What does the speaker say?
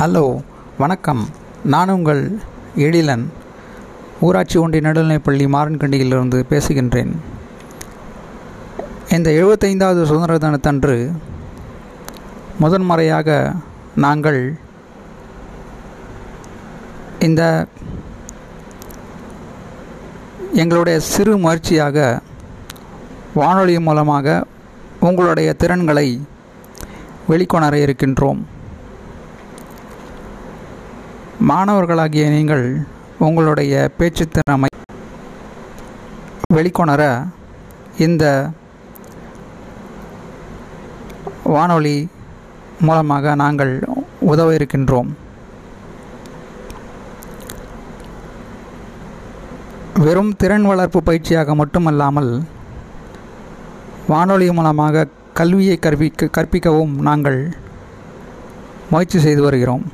Hello வணக்கம். நான் உங்கள் எழிலன். ஊராட்சி ஒன்றிய நடுநிலைப்பள்ளி மாறன்கண்டியிலிருந்து பேசுகின்றேன். இந்த எழுபத்தைந்தாவது சுதந்திர தினத்தன்று முதன்முறையாக நாங்கள் இந்த எங்களுடைய சிறு முயற்சியாக வானொலி மூலமாக உங்களுடைய திறன்களை வெளிக்கொணர இருக்கின்றோம். மாணவர்களாகிய நீங்கள் உங்களுடைய பேச்சுத்திறமை வெளிக்கொணர இந்த வானொலி மூலமாக நாங்கள் உதவ இருக்கின்றோம். வெறும் திறன் வளர்ப்பு பயிற்சியாக மட்டுமல்லாமல் வானொலி மூலமாக கல்வியை கற்பிக்க கற்பிக்கவும் நாங்கள் முயற்சி செய்து வருகிறோம்.